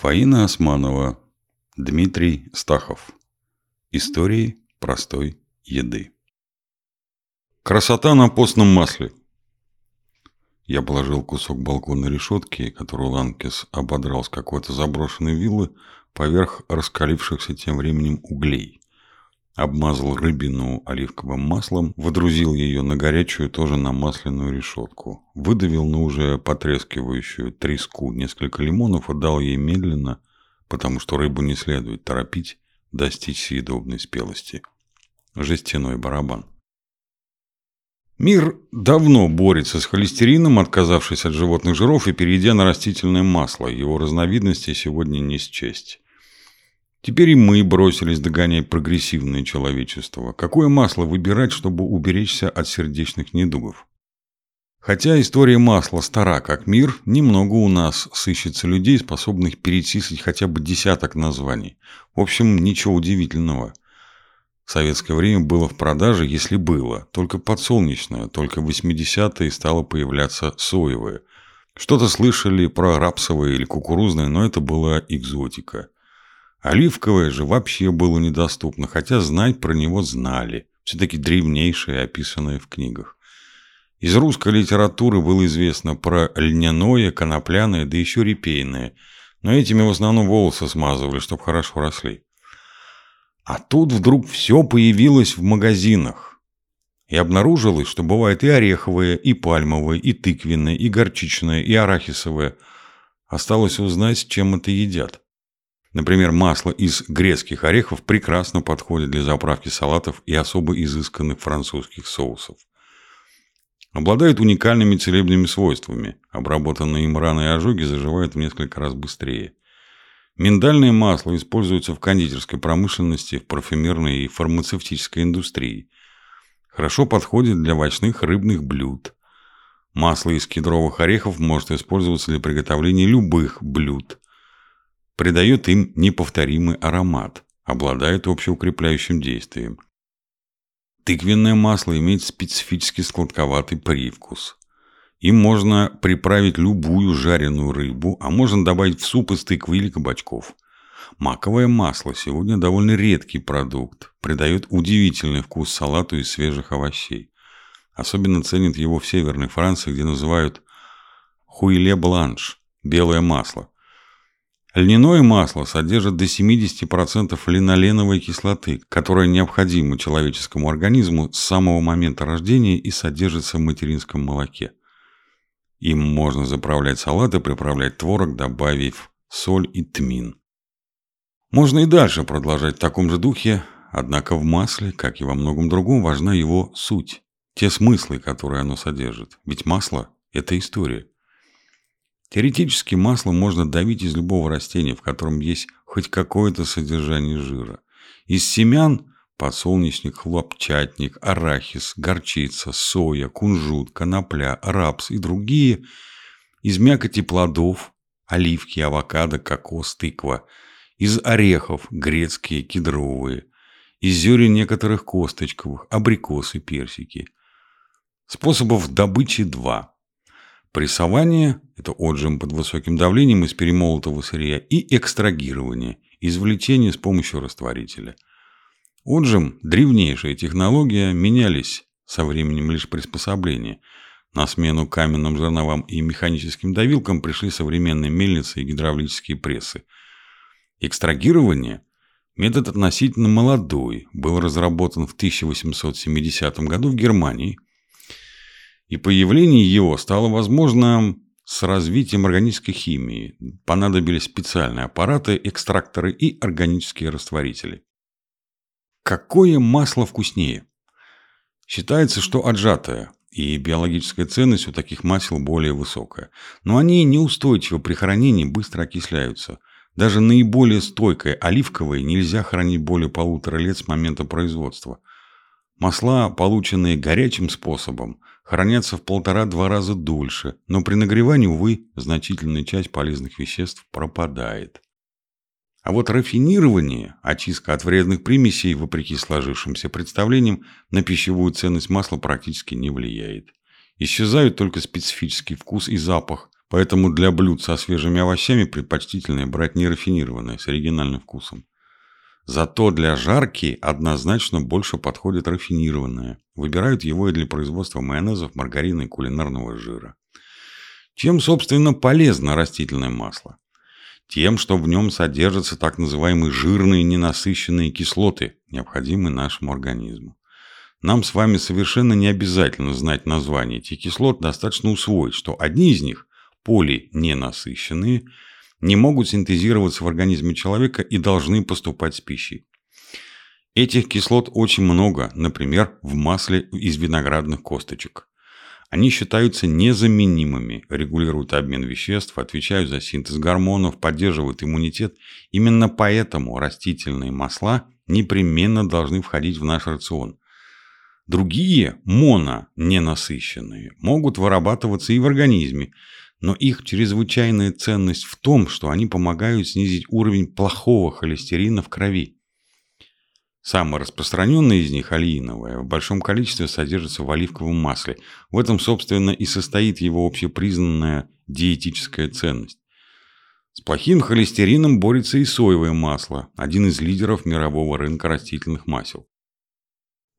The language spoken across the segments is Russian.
Фаина Османова, Дмитрий Стахов. Истории простой еды. Красота на постном масле. Я положил кусок балконной решетки, которую Ланкес ободрал с какой-то заброшенной виллы, поверх раскалившихся тем временем углей. Обмазал рыбину оливковым маслом, выдрузил ее на горячую, тоже на масляную решетку. Выдавил на уже потрескивающую треску несколько лимонов и дал ей медленно, потому что рыбу не следует торопить, достичь съедобной спелости. Жестяной барабан. Мир давно борется с холестерином, отказавшись от животных жиров и перейдя на растительное масло. Его разновидности сегодня не счесть. Теперь и мы бросились догонять прогрессивное человечество. Какое масло выбирать, чтобы уберечься от сердечных недугов? Хотя история масла стара как мир, немного у нас сыщется людей, способных перечислить хотя бы десяток названий. В общем, ничего удивительного. В советское время было в продаже, если было, только подсолнечное, только в 80-е стало появляться соевое. Что-то слышали про рапсовое или кукурузное, но это была экзотика. Оливковое же вообще было недоступно, хотя знать про него знали. Все-таки древнейшее, описанное в книгах. Из русской литературы было известно про льняное, конопляное, да еще репейное. Но этими в основном волосы смазывали, чтобы хорошо росли. А тут вдруг все появилось в магазинах. И обнаружилось, что бывает и ореховое, и пальмовое, и тыквенное, и горчичное, и арахисовое. Осталось узнать, чем это едят. Например, масло из грецких орехов прекрасно подходит для заправки салатов и особо изысканных французских соусов. Обладает уникальными целебными свойствами. Обработанные им раны и ожоги заживают в несколько раз быстрее. Миндальное масло используется в кондитерской промышленности, в парфюмерной и фармацевтической индустрии. Хорошо подходит для овощных рыбных блюд. Масло из кедровых орехов может использоваться для приготовления любых блюд – придает им неповторимый аромат, обладает общеукрепляющим действием. Тыквенное масло имеет специфический сладковатый привкус. Им можно приправить любую жареную рыбу, а можно добавить в суп из тыквы или кабачков. Маковое масло сегодня довольно редкий продукт, придает удивительный вкус салату из свежих овощей. Особенно ценят его в Северной Франции, где называют хуиле бланш – белое масло – Льняное масло содержит до 70% линоленовой кислоты, которая необходима человеческому организму с самого момента рождения и содержится в материнском молоке. Им можно заправлять салаты, приправлять творог, добавив соль и тмин. Можно и дальше продолжать в таком же духе, однако в масле, как и во многом другом, важна его суть, те смыслы, которые оно содержит. Ведь масло – это история – Теоретически масло можно давить из любого растения, в котором есть хоть какое-то содержание жира. Из семян – подсолнечник, хлопчатник, арахис, горчица, соя, кунжут, конопля, рапс и другие. Из мякоти плодов – оливки, авокадо, кокос, тыква. Из орехов – грецкие, кедровые. Из зерен некоторых косточковых – абрикосы, персики. Способов добычи два – Прессование – это отжим под высоким давлением из перемолотого сырья, и экстрагирование – извлечение с помощью растворителя. Отжим – древнейшая технология, менялись со временем лишь приспособления. На смену каменным жерновам и механическим давилкам пришли современные мельницы и гидравлические прессы. Экстрагирование – метод относительно молодой, был разработан в 1870 году в Германии – и появление его стало возможно с развитием органической химии. Понадобились специальные аппараты, экстракторы и органические растворители. Какое масло вкуснее? Считается, что отжатое, и биологическая ценность у таких масел более высокая. Но они неустойчивы при хранении, быстро окисляются. Даже наиболее стойкое оливковое нельзя хранить более полутора лет с момента производства. Масла, полученные горячим способом, хранятся в полтора-два раза дольше, но при нагревании, увы, значительная часть полезных веществ пропадает. А вот рафинирование, очистка от вредных примесей, вопреки сложившимся представлениям, на пищевую ценность масла практически не влияет. Исчезают только специфический вкус и запах, Поэтому для блюд со свежими овощами предпочтительнее брать нерафинированное, с оригинальным вкусом. Зато для жарки однозначно больше подходит рафинированное. Выбирают его и для производства майонезов, маргарина и кулинарного жира. Чем, собственно, полезно растительное масло? Тем, что в нем содержатся так называемые жирные ненасыщенные кислоты, необходимые нашему организму. Нам с вами совершенно не обязательно знать название этих кислот, достаточно усвоить, что одни из них полиненасыщенные, не могут синтезироваться в организме человека и должны поступать с пищей. Этих кислот очень много, например, в масле из виноградных косточек. Они считаются незаменимыми, регулируют обмен веществ, отвечают за синтез гормонов, поддерживают иммунитет. Именно поэтому растительные масла непременно должны входить в наш рацион. Другие, мононенасыщенные, могут вырабатываться и в организме, но их чрезвычайная ценность в том, что они помогают снизить уровень плохого холестерина в крови. Самое распространенное из них, алииновое, в большом количестве содержится в оливковом масле. В этом, собственно, и состоит его общепризнанная диетическая ценность. С плохим холестерином борется и соевое масло, один из лидеров мирового рынка растительных масел.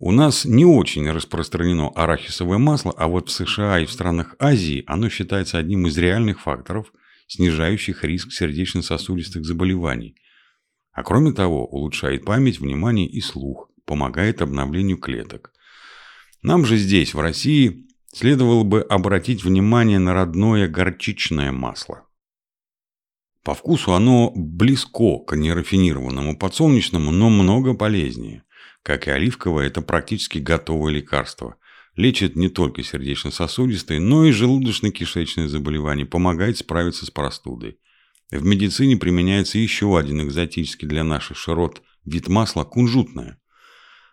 У нас не очень распространено арахисовое масло, а вот в США и в странах Азии оно считается одним из реальных факторов, снижающих риск сердечно-сосудистых заболеваний. А кроме того, улучшает память, внимание и слух, помогает обновлению клеток. Нам же здесь, в России, следовало бы обратить внимание на родное горчичное масло. По вкусу оно близко к нерафинированному подсолнечному, но много полезнее. Как и оливковое, это практически готовое лекарство. Лечит не только сердечно-сосудистые, но и желудочно-кишечные заболевания, помогает справиться с простудой. В медицине применяется еще один экзотический для наших широт вид масла – кунжутное.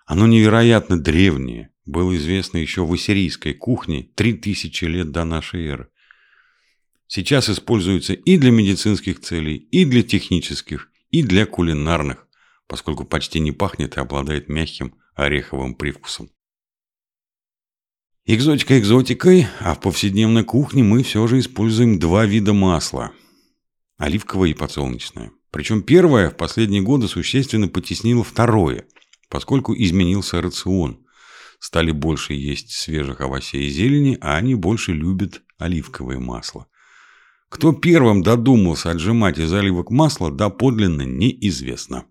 Оно невероятно древнее, было известно еще в ассирийской кухне 3000 лет до нашей эры. Сейчас используется и для медицинских целей, и для технических, и для кулинарных поскольку почти не пахнет и обладает мягким ореховым привкусом. Экзотика экзотикой, а в повседневной кухне мы все же используем два вида масла – оливковое и подсолнечное. Причем первое в последние годы существенно потеснило второе, поскольку изменился рацион. Стали больше есть свежих овощей и зелени, а они больше любят оливковое масло. Кто первым додумался отжимать из оливок масло, доподлинно неизвестно.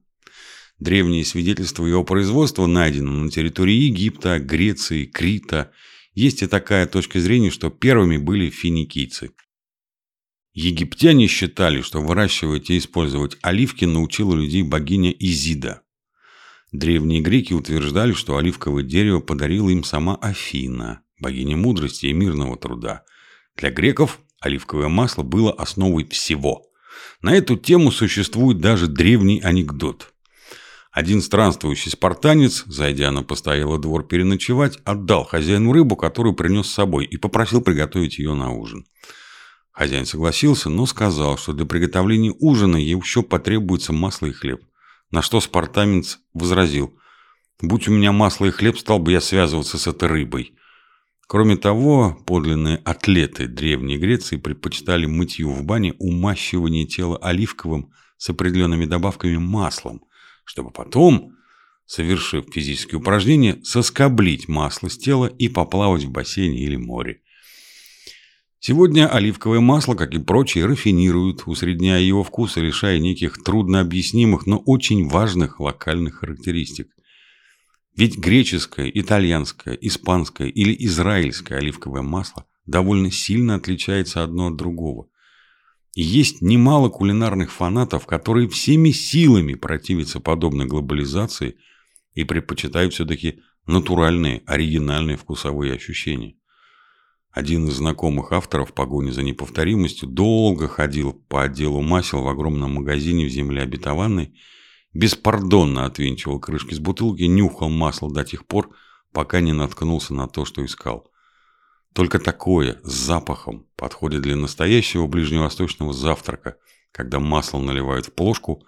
Древние свидетельства его производства найдены на территории Египта, Греции, Крита. Есть и такая точка зрения, что первыми были финикийцы. Египтяне считали, что выращивать и использовать оливки научила людей богиня Изида. Древние греки утверждали, что оливковое дерево подарила им сама Афина, богиня мудрости и мирного труда. Для греков оливковое масло было основой всего. На эту тему существует даже древний анекдот – один странствующий спартанец, зайдя на постоялый двор переночевать, отдал хозяину рыбу, которую принес с собой, и попросил приготовить ее на ужин. Хозяин согласился, но сказал, что для приготовления ужина еще потребуется масло и хлеб. На что спартанец возразил, «Будь у меня масло и хлеб, стал бы я связываться с этой рыбой». Кроме того, подлинные атлеты Древней Греции предпочитали мытью в бане умащивание тела оливковым с определенными добавками маслом – чтобы потом, совершив физические упражнения, соскоблить масло с тела и поплавать в бассейне или море. Сегодня оливковое масло, как и прочие, рафинируют, усредняя его вкус и лишая неких труднообъяснимых, но очень важных локальных характеристик. Ведь греческое, итальянское, испанское или израильское оливковое масло довольно сильно отличается одно от другого. Есть немало кулинарных фанатов, которые всеми силами противятся подобной глобализации и предпочитают все-таки натуральные, оригинальные вкусовые ощущения. Один из знакомых авторов в погоне за неповторимостью долго ходил по отделу масел в огромном магазине в земле обетованной, беспардонно отвинчивал крышки с бутылки, нюхал масло до тех пор, пока не наткнулся на то, что искал. Только такое, с запахом, подходит для настоящего ближневосточного завтрака, когда масло наливают в плошку,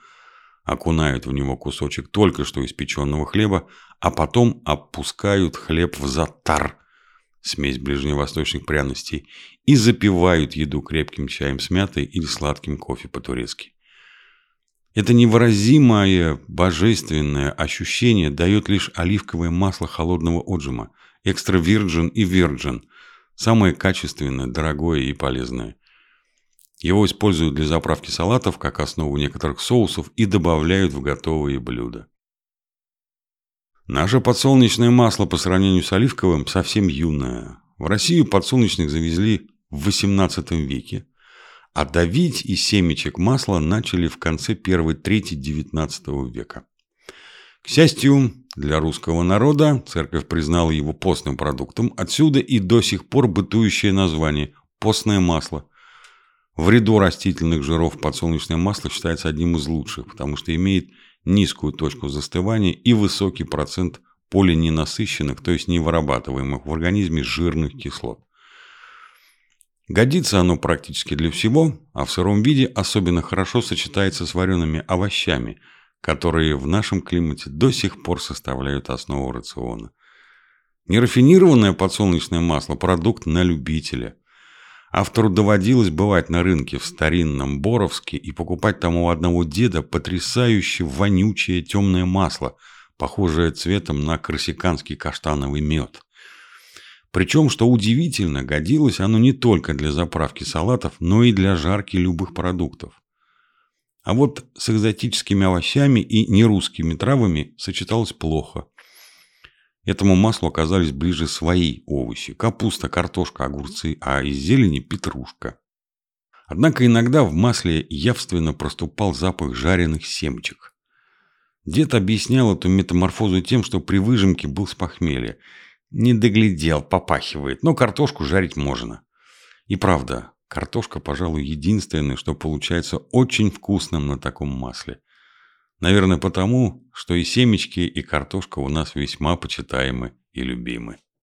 окунают в него кусочек только что испеченного хлеба, а потом опускают хлеб в затар, смесь ближневосточных пряностей, и запивают еду крепким чаем с мятой или сладким кофе по-турецки. Это невыразимое божественное ощущение дает лишь оливковое масло холодного отжима, экстра вирджин и вирджин, самое качественное, дорогое и полезное. Его используют для заправки салатов как основу некоторых соусов и добавляют в готовые блюда. Наше подсолнечное масло по сравнению с оливковым совсем юное. В Россию подсолнечных завезли в XVIII веке, а давить из семечек масла начали в конце первой трети XIX века. К счастью, для русского народа церковь признала его постным продуктом, отсюда и до сих пор бытующее название – постное масло. В ряду растительных жиров подсолнечное масло считается одним из лучших, потому что имеет низкую точку застывания и высокий процент полиненасыщенных, то есть невырабатываемых в организме жирных кислот. Годится оно практически для всего, а в сыром виде особенно хорошо сочетается с вареными овощами, которые в нашем климате до сих пор составляют основу рациона. Нерафинированное подсолнечное масло – продукт на любителя – Автору доводилось бывать на рынке в старинном Боровске и покупать там у одного деда потрясающе вонючее темное масло, похожее цветом на корсиканский каштановый мед. Причем, что удивительно, годилось оно не только для заправки салатов, но и для жарки любых продуктов. А вот с экзотическими овощами и нерусскими травами сочеталось плохо – Этому маслу оказались ближе свои овощи – капуста, картошка, огурцы, а из зелени – петрушка. Однако иногда в масле явственно проступал запах жареных семечек. Дед объяснял эту метаморфозу тем, что при выжимке был с похмелья. Не доглядел, попахивает, но картошку жарить можно. И правда, картошка, пожалуй, единственное, что получается очень вкусным на таком масле. Наверное, потому, что и семечки, и картошка у нас весьма почитаемы и любимы.